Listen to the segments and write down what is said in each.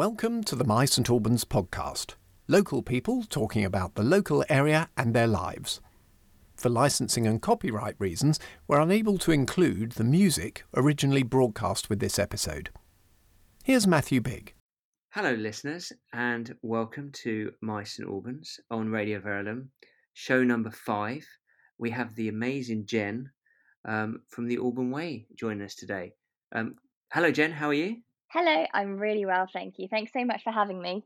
Welcome to the My St Albans podcast. Local people talking about the local area and their lives. For licensing and copyright reasons, we're unable to include the music originally broadcast with this episode. Here's Matthew Bigg. Hello, listeners, and welcome to My St Albans on Radio Verulam, show number five. We have the amazing Jen um, from the Alban Way joining us today. Um, hello, Jen. How are you? Hello, I'm really well, thank you. Thanks so much for having me.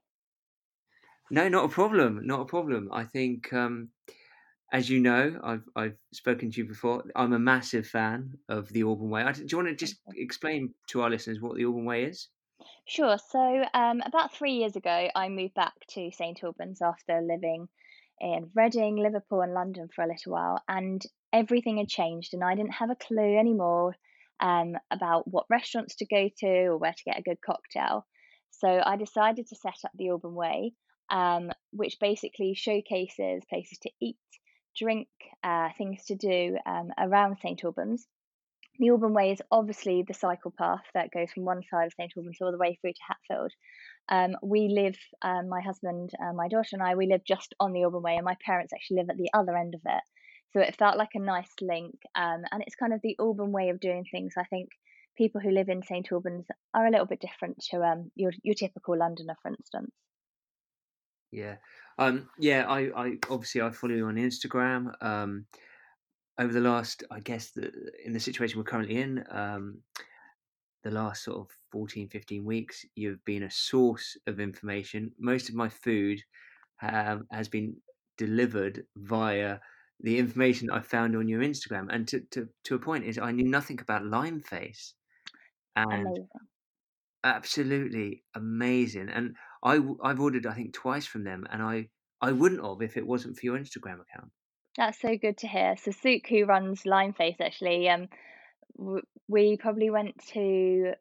No, not a problem. Not a problem. I think, um, as you know, I've I've spoken to you before. I'm a massive fan of the Alban Way. I, do you want to just explain to our listeners what the Alban Way is? Sure. So, um, about three years ago, I moved back to St Albans after living in Reading, Liverpool, and London for a little while, and everything had changed, and I didn't have a clue anymore um, about what restaurants to go to or where to get a good cocktail. So I decided to set up the Alban Way, um, which basically showcases places to eat, drink, uh, things to do um, around St Albans. The Alban Way is obviously the cycle path that goes from one side of St Albans all the way through to Hatfield. Um, we live, um, my husband, uh, my daughter, and I, we live just on the Alban Way, and my parents actually live at the other end of it. So it felt like a nice link. Um, and it's kind of the Alban way of doing things. I think people who live in St Albans are a little bit different to um, your your typical Londoner, for instance. Yeah, um, yeah. I, I obviously I follow you on Instagram. Um, over the last, I guess, the, in the situation we're currently in, um, the last sort of 14, 15 weeks, you've been a source of information. Most of my food have, has been delivered via the information I found on your Instagram. And to, to, to a point is I knew nothing about Lime Face. And Amazing. absolutely amazing. And I, I've ordered, I think, twice from them. And I, I wouldn't have if it wasn't for your Instagram account. That's so good to hear. So Sook, who runs Limeface, actually, um, we probably went to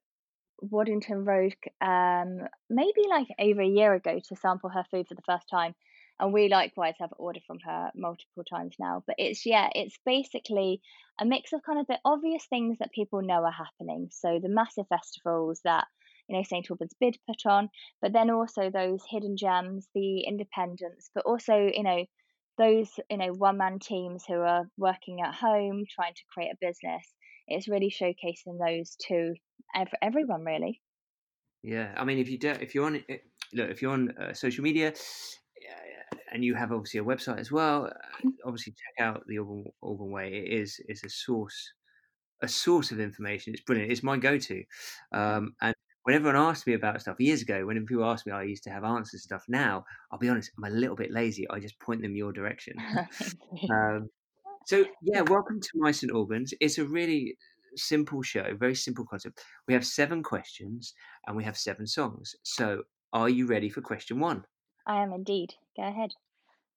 Waddington Road, um, maybe like over a year ago to sample her food for the first time and we likewise have ordered from her multiple times now. But it's yeah it's basically a mix of kind of the obvious things that people know are happening. So the massive festivals that you know st albans bid put on but then also those hidden gems the independents but also you know those you know one man teams who are working at home trying to create a business. It's really showcasing those to everyone really. Yeah i mean if you do if you're on look if you're on uh, social media and you have obviously a website as well. Uh, obviously, check out the Alban, Alban Way. It is is a source a source of information. It's brilliant. It's my go to. Um, and when everyone asked me about stuff years ago, when people asked me, I used to have answers and stuff. Now, I'll be honest, I'm a little bit lazy. I just point them your direction. um, so yeah, welcome to My St Albans. It's a really simple show, very simple concept. We have seven questions and we have seven songs. So, are you ready for question one? I am indeed. Go ahead.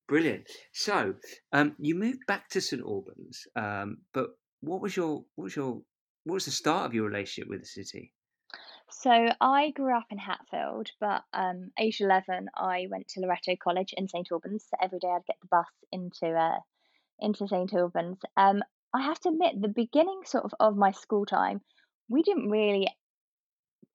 Brilliant. So, um, you moved back to St Albans, um, but what was your what was your what was the start of your relationship with the city? So I grew up in Hatfield, but um, age eleven, I went to Loreto College in St Albans. So every day I'd get the bus into uh, into St Albans. Um, I have to admit, the beginning sort of of my school time, we didn't really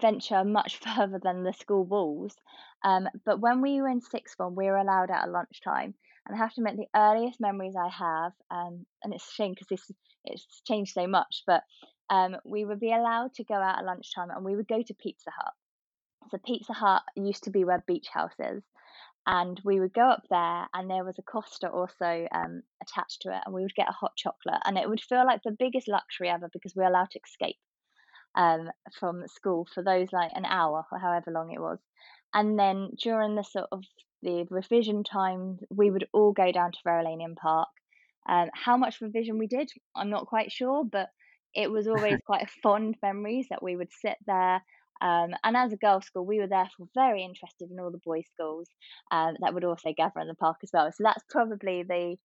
venture much further than the school walls. Um, but when we were in sixth form, we were allowed out at lunchtime. And I have to admit, the earliest memories I have, um, and it's a shame because this it's changed so much, but um, we would be allowed to go out at lunchtime and we would go to Pizza Hut. So Pizza Hut used to be where Beach House is. And we would go up there, and there was a Costa also um, attached to it, and we would get a hot chocolate, and it would feel like the biggest luxury ever because we we're allowed to escape um, from school for those like an hour or however long it was. And then during the sort of the revision time, we would all go down to Verulamium Park. Um, how much revision we did, I'm not quite sure, but it was always quite a fond memories that we would sit there. Um, and as a girls' school, we were therefore very interested in all the boys' schools um, that would also gather in the park as well. So that's probably the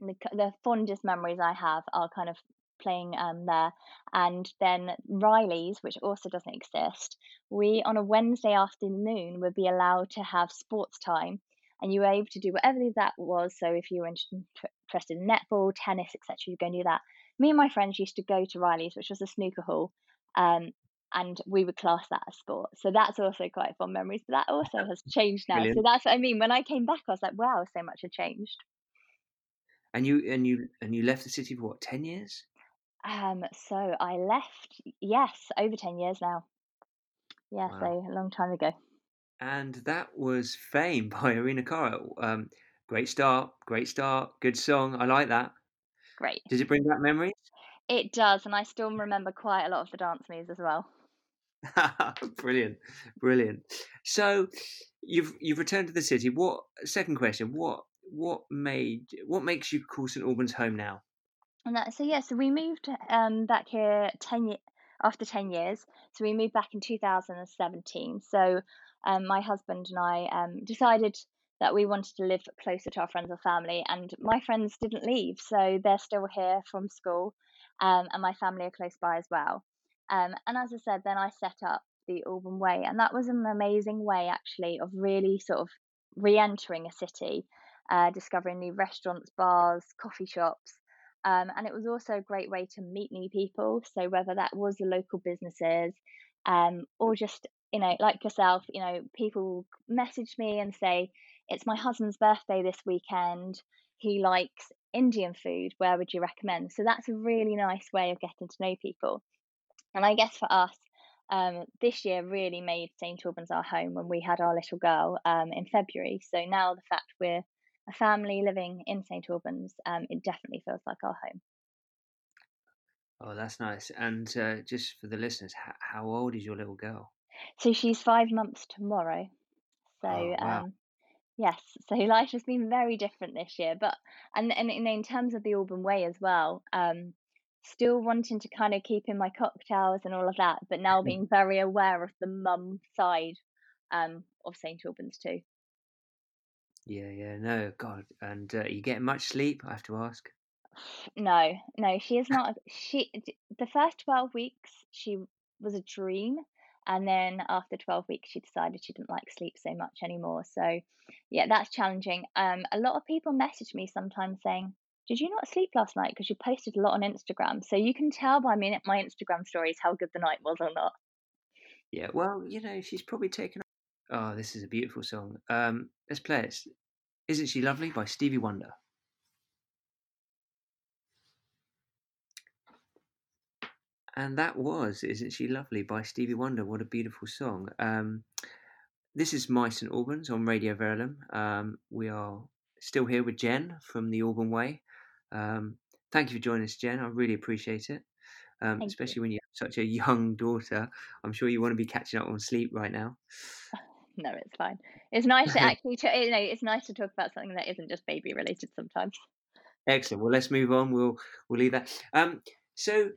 the, the fondest memories I have are kind of playing um, there. And then Riley's, which also doesn't exist, we on a Wednesday afternoon would be allowed to have sports time. And you were able to do whatever that was. So if you were interested in netball, tennis, etc., you go and do that. Me and my friends used to go to Riley's, which was a snooker hall. Um, and we would class that as sport. So that's also quite fond memories. But that also has changed now. Brilliant. So that's what I mean. When I came back, I was like, wow, so much had changed. And you and you and you left the city for what ten years? Um, so I left, yes, over ten years now. Yeah, Wow. so a long time ago. And that was Fame by Irene Cara. Um, great start, great start, good song. I like that. Great. Does it bring back memories? It does, and I still remember quite a lot of the dance moves as well. brilliant, brilliant. So you've you've returned to the city. What second question? What what made what makes you call St Albans home now? And that, so yeah, so we moved um back here ten ye- after ten years. So we moved back in 2017. So um, my husband and I um decided that we wanted to live closer to our friends and family, and my friends didn't leave, so they're still here from school, um, and my family are close by as well. Um, and as I said, then I set up the Alban Way, and that was an amazing way actually of really sort of re-entering a city, uh, discovering new restaurants, bars, coffee shops. Um, and it was also a great way to meet new people. So whether that was the local businesses, um, or just you know, like yourself, you know, people message me and say, "It's my husband's birthday this weekend. He likes Indian food. Where would you recommend?" So that's a really nice way of getting to know people. And I guess for us, um, this year really made St Albans our home when we had our little girl um, in February. So now the fact we're a family living in St Albans, um, it definitely feels like our home. Oh, that's nice. And uh, just for the listeners, how, how old is your little girl? So she's five months tomorrow. So Oh, wow. um, yes, so life has been very different this year. But and and know, in terms of the Alban Way as well, um, still wanting to kind of keep in my cocktails and all of that, but now being very aware of the mum side um, of St Albans too. Yeah, yeah, no, God. And uh, you get much sleep? I have to ask. No, no, she is not. She the first twelve weeks she was a dream, and then after twelve weeks she decided she didn't like sleep so much anymore. So, yeah, that's challenging. Um, a lot of people message me sometimes saying, "Did you not sleep last night? Because you posted a lot on Instagram." So you can tell by my my Instagram stories how good the night was or not. Yeah, well, you know, she's probably taken. Oh, this is a beautiful song. Um, let's play it. Isn't She Lovely by Stevie Wonder. And that was Isn't She Lovely by Stevie Wonder. What a beautiful song. Um, this is My St Albans on Radio Verulam. Um, we are still here with Jen from the Alban Way. Um, thank you for joining us, Jen. I really appreciate it. Um, Thank you. especially when you have such a young daughter. I'm sure you want to be catching up on sleep right now. No, it's fine. It's nice to actually, to, you know, it's nice to talk about something that isn't just baby related sometimes. Excellent. Well, let's move on. We'll we'll leave that. Um, so,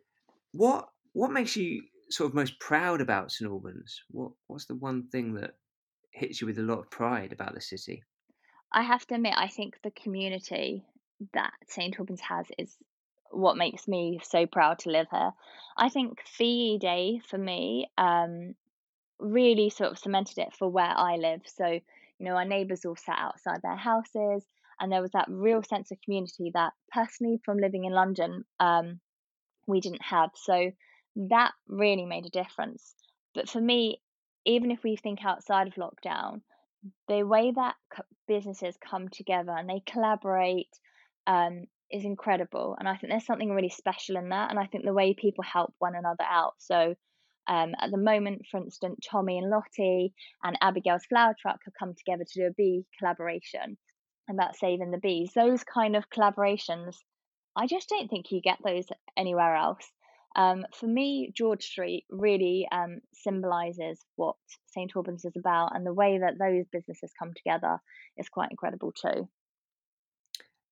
what what makes you sort of most proud about St Albans? What what's the one thing that hits you with a lot of pride about the city? I have to admit, I think the community that St Albans has is what makes me so proud to live here. I think VE Day for me um, really sort of cemented it for where I live. So, you know, our neighbours all sat outside their houses, and there was that real sense of community that personally, from living in London, um, we didn't have. So that really made a difference. But for me, even if we think outside of lockdown, the way that co- businesses come together and they collaborate um, is incredible. And I think there's something really special in that. And I think the way people help one another out. So um, at the moment, for instance, Tommy and Lottie and Abigail's Flower Truck have come together to do a bee collaboration about saving the bees. Those kind of collaborations, I just don't think you get those anywhere else. Um, for me, George Street really um, symbolises what St Albans is about, and the way that those businesses come together is quite incredible too.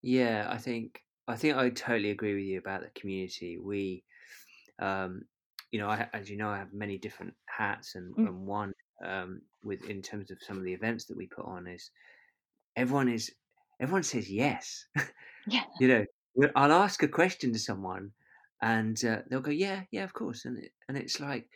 Yeah, I think I think I totally agree with you about the community. We, um, you know, I, as you know, I have many different hats, and, Mm. and one um, with in terms of some of the events that we put on is everyone is everyone says yes. Yeah, you know, I'll ask a question to someone, and uh, they'll go, "Yeah, yeah, of course," and it, and it's like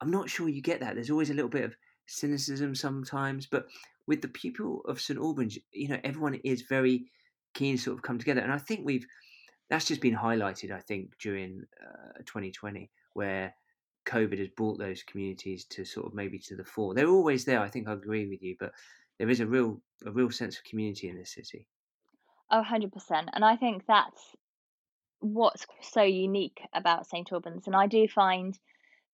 I'm not sure you get that. There's always a little bit of cynicism sometimes, but with the people of St Albans, you know, everyone is very keen to sort of come together, and I think we've that's just been highlighted. I think during uh, 2020, where COVID has brought those communities to sort of maybe to the fore. They're always there. I think I agree with you, but there is a real a real sense of community in this city. Oh, 100%. And I think that's what's so unique about St Albans. And I do find,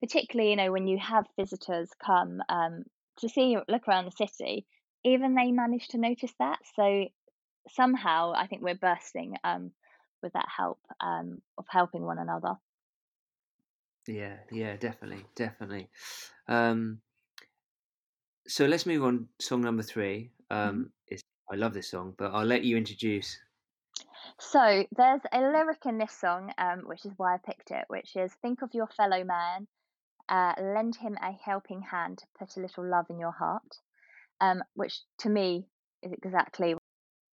particularly, you know, when you have visitors come um, to see, look around the city, even they manage to notice that. So somehow I think we're bursting um, with that help um, of helping one another. Yeah, yeah, definitely, definitely. Um, so let's move on. Song number three. Mm-hmm. Um, is I love this song, but I'll let you introduce. So there's a lyric in this song, um, which is why I picked it, which is "Think of your fellow man, uh, lend him a helping hand, to put a little love in your heart," um, which to me is exactly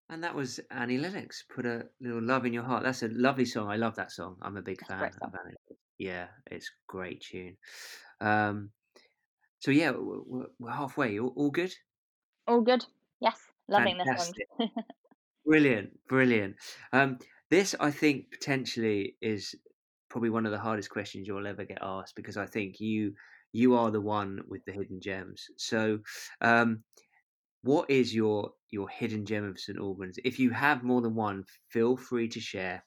And that was Annie Lennox. Put a little love in your heart. That's a lovely song. I love that song. I'm a big That's fan song. of Annie. Yeah, it's a great tune. Um, so yeah, we're, we're- halfway. All, all good. all good. Yes, loving this one. Brilliant, brilliant. Um, this, I think, potentially is probably one of the hardest questions you'll ever get asked because I think you you are the one with the hidden gems. So, um, what is your your hidden gem of St Albans? If you have more than one, feel free to share.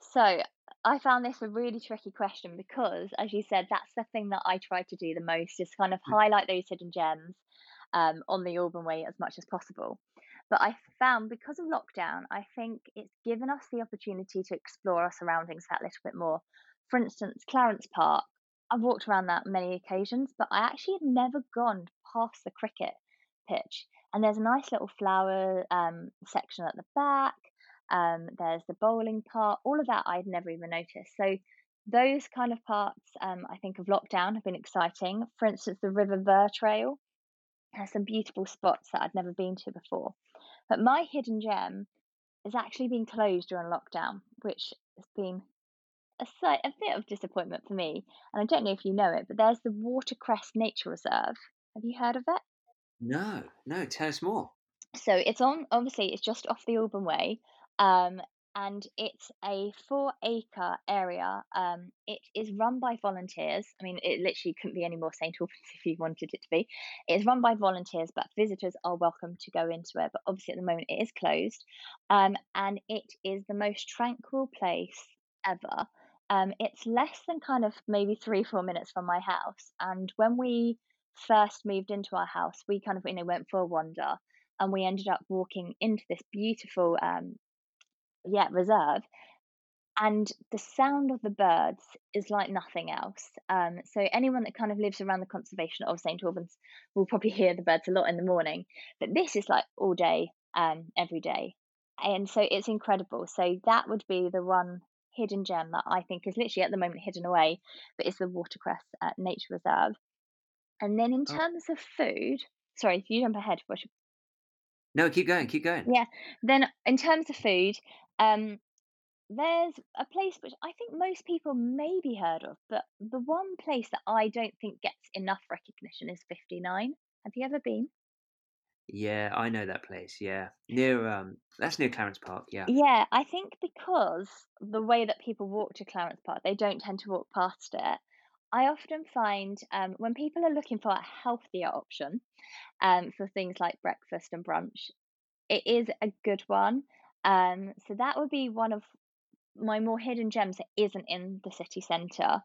So I found this a really tricky question because, as you said, that's the thing that I try to do the most is kind of Mm. highlight those hidden gems um, on the Alban Way as much as possible. But I found because of lockdown, I think it's given us the opportunity to explore our surroundings that little bit more. For instance, Clarence Park, I've walked around that many occasions, but I actually had never gone past the cricket pitch. And there's a nice little flower um, section at the back. Um, there's the bowling part. All of that I'd never even noticed. So those kind of parts, um, I think, of lockdown have been exciting. For instance, the River Ver Trail has some beautiful spots that I'd never been to before. But my hidden gem is actually being closed during lockdown, which has been a, slight, a bit of disappointment for me. And I don't know if you know it, but there's the Watercress Nature Reserve. Have you heard of it? No, no, tell us more. So it's on, obviously, it's just off the Alban Way. Um, and it's a four acre area. Um, it is run by volunteers. I mean, it literally couldn't be any more St. Albans if you wanted it to be. It's run by volunteers, but visitors are welcome to go into it. But obviously, at the moment, it is closed. Um, and it is the most tranquil place ever. Um, it's less than kind of maybe three, four minutes from my house. And when we first moved into our house, we kind of, you know, went for a wander and we ended up walking into this beautiful um, yeah reserve and the sound of the birds is like nothing else um, so anyone that kind of lives around the conservation of st albans will probably hear the birds a lot in the morning but this is like all day um, every day and so it's incredible so that would be the one hidden gem that i think is literally at the moment hidden away but it's the watercress uh, nature reserve and then in Oh. terms of food sorry if you jump ahead what should No, keep going, keep going. yeah. Then in terms of food, um, there's a place which I think most people maybe heard of, but the one place that I don't think gets enough recognition is 59. Have you ever been? Yeah, I know that place. Yeah, near um, that's near Clarence Park. Yeah. Yeah, I think because the way that people walk to Clarence Park, they don't tend to walk past it. I often find um, when people are looking for a healthier option um, for things like breakfast and brunch, it is a good one. Um, so that would be one of my more hidden gems that isn't in the city centre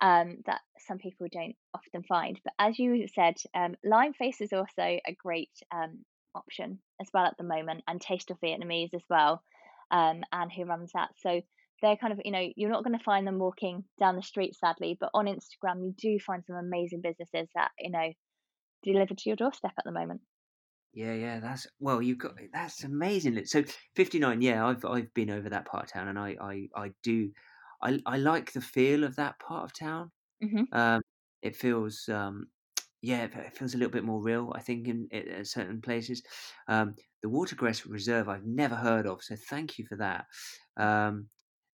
um, that some people don't often find. But as you said, um, Lime Face is also a great um, option as well at the moment, and Taste of Vietnamese as well, um, and who runs that. So they're kind of, you know, you're not going to find them walking down the street, sadly, but on Instagram, you do find some amazing businesses that, you know, deliver to your doorstep at the moment. Yeah, yeah, that's well, you've got that's amazing. So fifty nine, yeah, I've I've been over that part of town, and I I I do, I I like the feel of that part of town. hmm Um, it feels um, yeah, it feels a little bit more real. I think in, in certain places. Um, the Watercress Reserve I've never heard of, so thank you for that. Um,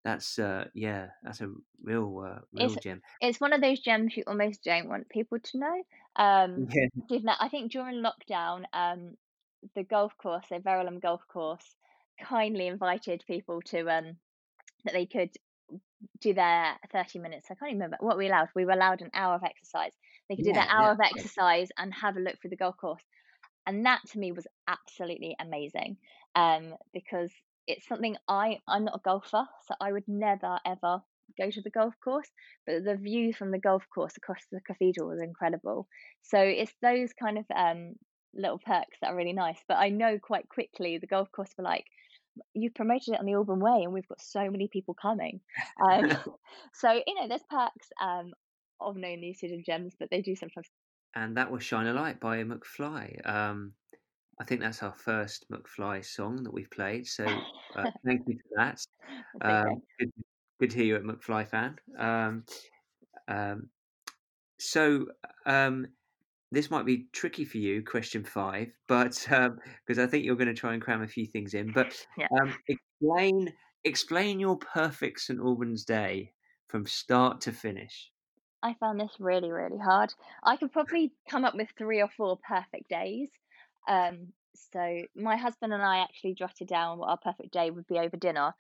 that's uh, yeah, that's a real uh, real It's gem. it's one of those gems you almost don't want people to know. Um, Yeah, did I think during lockdown, um, the golf course, the Verulam Golf Course, kindly invited people to um that they could do their 30 minutes. I can't even remember what we allowed. We were allowed an hour of exercise. They could do Yeah, their hour yeah. of exercise and have a look through the golf course. And that to me was absolutely amazing um, because it's something I, I'm not a golfer, so I would never ever go to the golf course. But the view from the golf course across the cathedral was incredible. So it's those kind of um, little perks that are really nice. But I know quite quickly the golf course were like, you've promoted it on the Alban Way, and we've got so many people coming. Um, so you know, there's perks um, of knowing these hidden gems, but they do sometimes. and that was Shine a Light by McFly. Um, I think that's our first McFly song that we've played. So uh, thank you for that. Um, good, good to hear you, a McFly fan. Um, um, so um, this might be tricky for you, question five, but because I think you're going to try and cram a few things in. But Yeah. um, explain explain your perfect St Albans day from start to finish. I found this really, really hard. I could probably come up with three or four perfect days. Um, so my husband and I actually jotted down what our perfect day would be over dinner,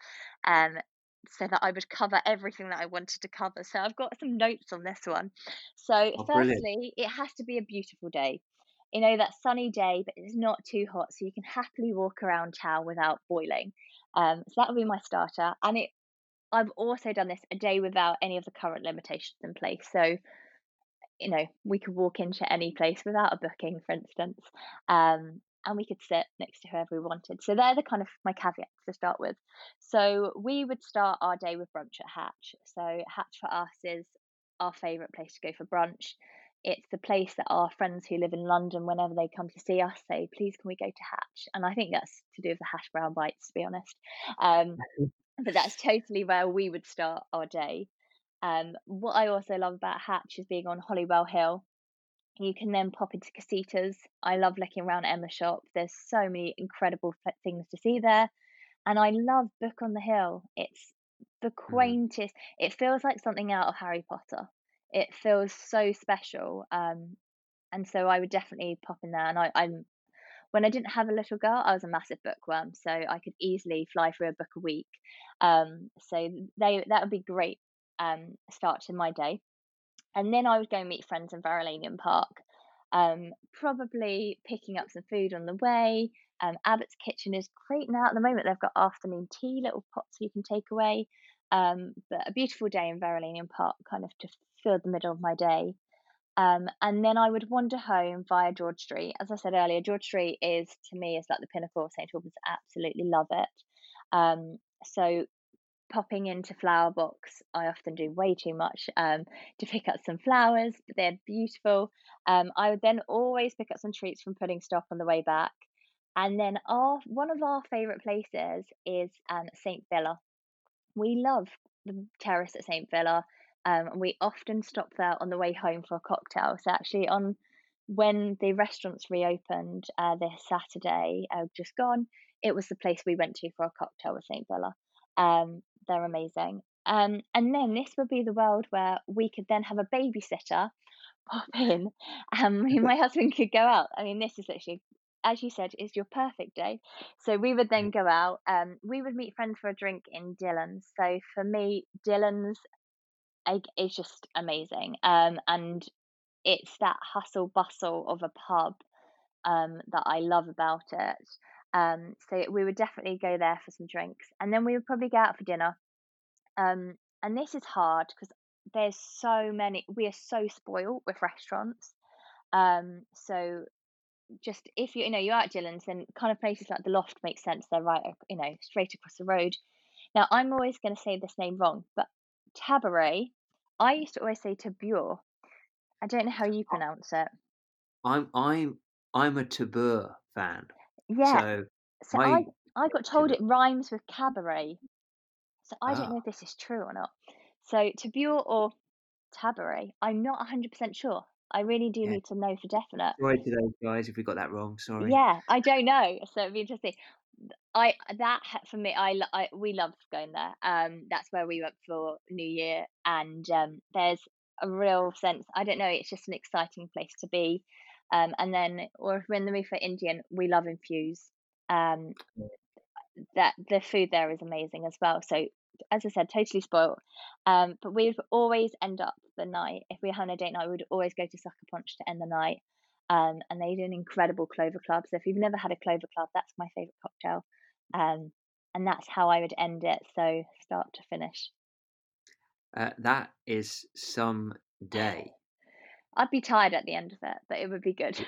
um, so that I would cover everything that I wanted to cover. So I've got some notes on this one. So Oh, brilliant. firstly, it has to be a beautiful day. You know, that sunny day, but it's not too hot, so you can happily walk around town without boiling. Um, so that would be my starter. And it I've also done this a day without any of the current limitations in place. So, you know, we could walk into any place without a booking, for instance, um, and we could sit next to whoever we wanted. So they're the kind of my caveats to start with. So we would start our day with brunch at Hatch. So Hatch for us is our favourite place to go for brunch. It's the place that our friends who live in London, whenever they come to see us, say, "Please, can we go to Hatch?" And I think that's to do with the hash brown bites, to be honest. Um, but that's totally where we would start our day. Um, what I also love about Hatch is being on Holywell Hill. You can then pop into Casitas. I love looking around Emma shop. There's so many incredible th- things to see there, and I love Book on the Hill. It's the quaintest. It feels like something out of Harry Potter. It feels so special. Um, and so I would definitely pop in there. And I, I'm when I didn't have a little girl, I was a massive bookworm, so I could easily fly through a book a week. Um, so they that would be great um, start to my day. And then I would go meet friends in Verulamium Park. Um, probably picking up some food on the way. Um, Abbott's Kitchen is great now at the moment. They've got afternoon tea, little pots you can take away. Um, but a beautiful day in Verulamium Park, kind of to fill the middle of my day. Um, and then I would wander home via George Street. As I said earlier, George Street is to me is like the pinnacle of St Albans. Absolutely love it. Um, so popping into Flower Box, I often do way too much um, to pick up some flowers, but they're beautiful. Um, I would then always pick up some treats from Pudding Stop on the way back. And then our one of our favourite places is um, St Villa. We love the terrace at St Villa. Um, we often stop there on the way home for a cocktail. So actually, on when the restaurants reopened uh, this Saturday, uh, just gone, it was the place we went to for a cocktail with St Villa. Um, they're amazing. Um, and then this would be the world where we could then have a babysitter pop in, and me and my husband could go out. I mean, this is literally, as you said, it's your perfect day. So we would then go out. Um, we would meet friends for a drink in Dylan's. So for me, Dylan's is just amazing. Um, and it's that hustle bustle of a pub um, that I love about it. Um, so we would definitely go there for some drinks, and then we would probably go out for dinner. Um, and this is hard because there's so many. We are so spoiled with restaurants. Um, so just if you you know you're at Dylan's, then kind of places like the Loft make sense. They're right, you know, straight across the road. Now I'm always going to say this name wrong, but Tabaret. I used to always say Tabure. I don't know how you pronounce it. I'm I'm I'm a Tabur fan. Yeah. So So I I I got told it rhymes with cabaret. So I don't know ah, if this is true or not. So Tabure or Tabaret, I'm not 100% sure. I really do yeah. need to know for definite. Sorry to those guys if we got that wrong. Sorry. Yeah, I don't know. So it'd be interesting. I that ha- for me, I, lo- I we loved going there. Um, that's where we went for New Year, and um, there's a real sense. I don't know. It's just an exciting place to be. Um, and then, or if we're in the mood for Indian, we love Infuse. Um, that the food there is amazing as well. So as I said, totally spoiled. Um, but we'd always end up the night if we were having a date night. We'd always go to Sucker Punch to end the night. Um, and they do an incredible Clover Club. So if you've never had a Clover Club, that's my favorite cocktail. Um, and that's how I would end it. So start to finish. Uh, that is some day. I'd be tired at the end of it, but it would be good.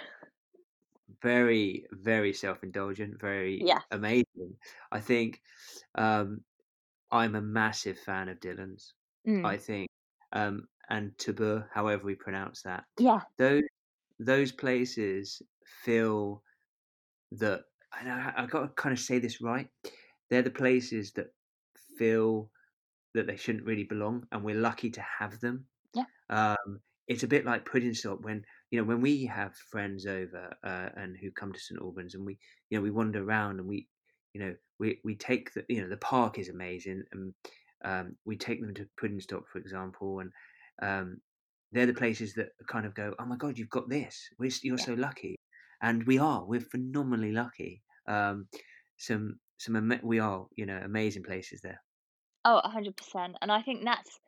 Very, very self-indulgent. Very Yeah. amazing. I think um, I'm a massive fan of Dylan's. Mm. I think um, and Taboo, however we pronounce that. Yeah. Those those places feel that and I, I got to kind of say this right. They're the places that feel that they shouldn't really belong, and we're lucky to have them. Yeah. Um, it's a bit like pudding stop when you know when we have friends over uh, and who come to St Albans and we you know we wander around and we you know we we take the you know the park is amazing and um, we take them to pudding stop for example and um, they're the places that kind of go oh my god you've got this we're, you're Yeah. so lucky and we are we're phenomenally lucky um, some some we are you know amazing places there Oh, a hundred percent. And I think that's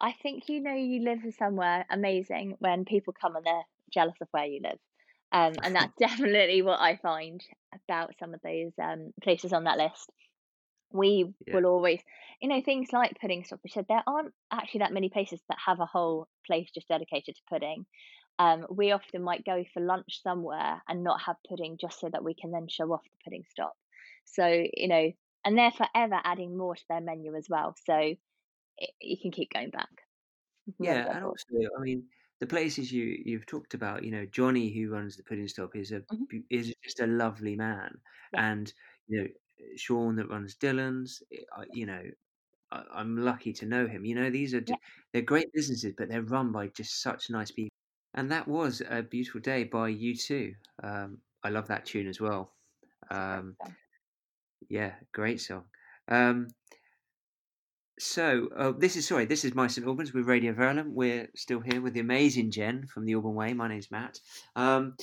I think you know you live somewhere amazing when people come and they're jealous of where you live. Um, and that's definitely what I find about some of those um, places on that list. We Yeah. will always, you know, things like pudding stop. We said there aren't actually that many places that have a whole place just dedicated to pudding. Um, we often might go for lunch somewhere and not have pudding just so that we can then show off the pudding stop. So, you know, and they're forever adding more to their menu as well. So it, you can keep going back. You can never Yeah, and also, I mean, the places you you've talked about, you know, Johnny who runs the pudding stop is a Mhm. is just a lovely man, Yeah. and you know, Sean that runs Dylan's, eh, you know, I, I'm lucky to know him. You know, these are Yeah. they're great businesses, but they're run by just such nice people. And that was a beautiful day by U2. Um, I love that tune as well. It's a great Um, yeah, great song. Um, so uh, this is sorry, this is my St Albans with Radio Verulam. We're still here with the amazing Jen from the Alban Way. My name's Matt. Um,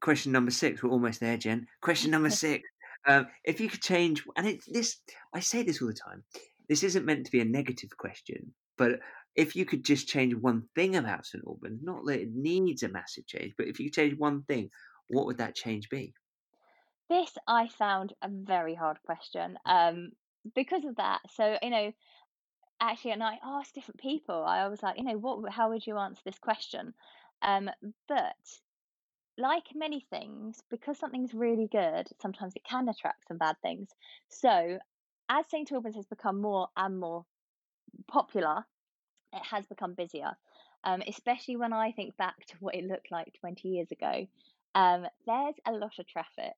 question number six. We're almost there, Jen. Question number six. Um, if you could change, and it, this, I say this all the time. This isn't meant to be a negative question, but if you could just change one thing about St Albans, not that it needs a massive change, but if you could change one thing, what would that change be? This I found a very hard question. Um, because of that. So, you know, actually, and I asked different people. I was like, you know, what, how would you answer this question? Um, but like many things, because something's really good, sometimes it can attract some bad things. So, as St Albans has become more and more popular, it has become busier. Um, especially when I think back to what it looked like 20 years ago. Um, there's a lot of traffic.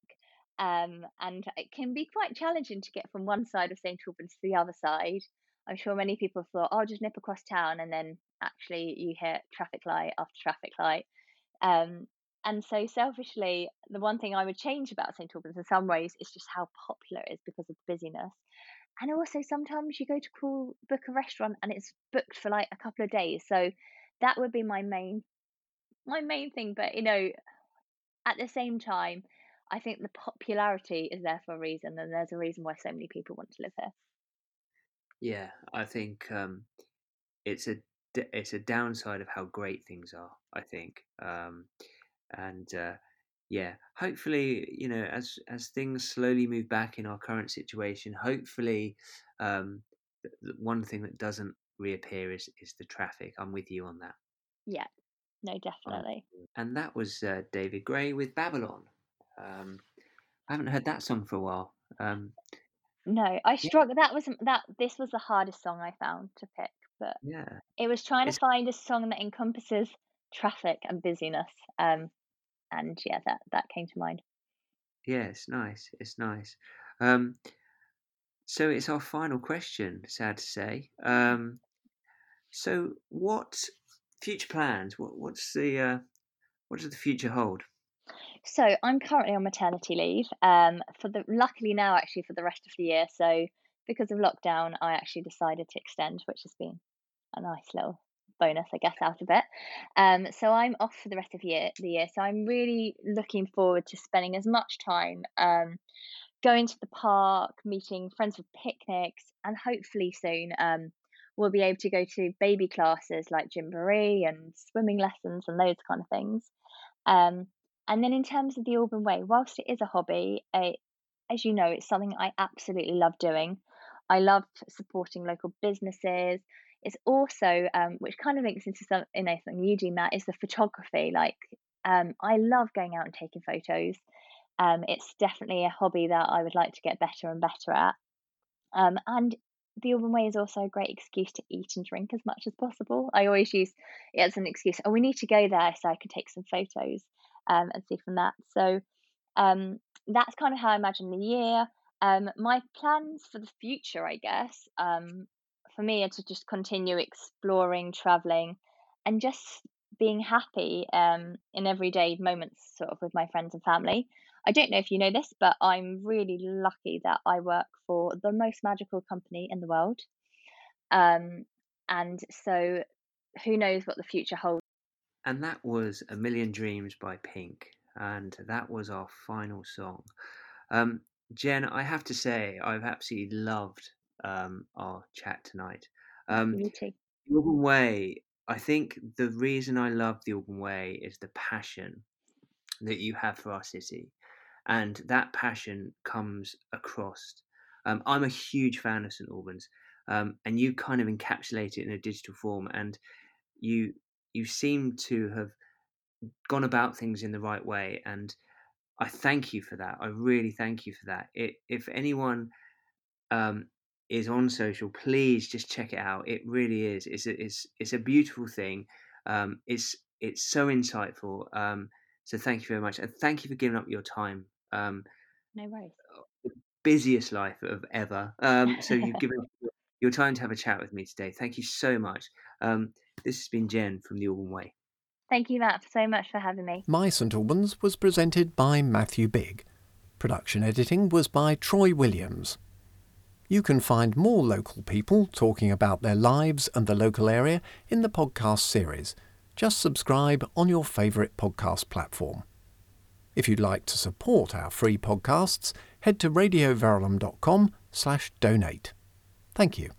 Um, and it can be quite challenging to get from one side of St Albans to the other side. I'm sure many people thought, "Oh, I'll just nip across town, and then actually you hit traffic light after traffic light. Um, and so, selfishly, the one thing I would change about St Albans in some ways is just how popular it is because of the busyness. And also, sometimes you go to call book a restaurant and it's booked for like a couple of days. So that would be my main my main thing. But you know, at the same time, I think the popularity is there for a reason, and there's a reason why so many people want to live here. Yeah, I think um, it's a it's a downside of how great things are. I think, um, and uh, yeah, hopefully, you know, as as things slowly move back in our current situation, hopefully, um, one thing that doesn't reappear is is the traffic. I'm with you on that. Yeah, no, Um, definitely. and that was uh, David Gray with Babylon. Um, I haven't heard that song for a while. Um, No, I yeah, struggled. That was that. This was the hardest song I found to pick, but yeah, it was trying to find a song that encompasses traffic and busyness. Um, and yeah, that that came to mind. yeah, it's nice. It's nice. Um, So it's our final question, sad to say. Um, so what future plans? What what's the uh, what does the future hold? So I'm currently on maternity leave. Um, for the luckily now actually for the rest of the year. So because of lockdown, I actually decided to extend, which has been a nice little bonus, I guess, out of it. Um, so I'm off for the rest of year, the year. So I'm really looking forward to spending as much time um, going to the park, meeting friends for picnics, and hopefully soon um, we'll be able to go to baby classes like gymboree and swimming lessons and those kind of things. Um, and then in terms of the Alban Way, whilst it is a hobby, it, as you know, it's something I absolutely love doing. I love supporting local businesses. It's also, um, which kind of links into you know, something you do, Matt, is the photography. Like, um, I love going out and taking photos. Um, it's definitely a hobby that I would like to get better and better at. Um, and the Alban Way is also a great excuse to eat and drink as much as possible. I always use it as an excuse. Oh, we need to go there so I can take some photos um, and see from that. So um, that's kind of how I imagine the year. Um, my plans for the future, I guess, um, for me are to just continue exploring, traveling, and just being happy um, in everyday moments, sort of with my friends and family. I don't know if you know this, but I'm really lucky that I work for the most magical company in the world. Um, and so who knows what the future holds. And that was A Million Dreams by Pink. And that was our final song. Um, Jen, I have to say, I've absolutely loved um, our chat tonight. Um, Me too. the Alban Way, I think the reason I love the Alban Way is the passion that you have for our city. And that passion comes across. Um, I'm a huge fan of St Albans, um, and you kind of encapsulate it in a digital form, and you you seem to have gone about things in the right way, and I thank you for that. I really thank you for that. It, if anyone um, is on social, please just check it out. It really is. It's a, it's it's a beautiful thing. Um, it's it's so insightful. Um, so thank you very much, and thank you for giving up your time. Um, No worries. busiest life of ever. Um, so you've given up your- your time to have a chat with me today. Thank you so much. Um, this has been Jen from the Alban Way. Thank you, Matt, so much for having me. My St Albans was presented by Matthew Bigg. Production editing was by Troy Williams. You can find more local people talking about their lives and the local area in the podcast series. Just subscribe on your favourite podcast platform. If you'd like to support our free podcasts, head to radioverulam.com slash donate. Thank you.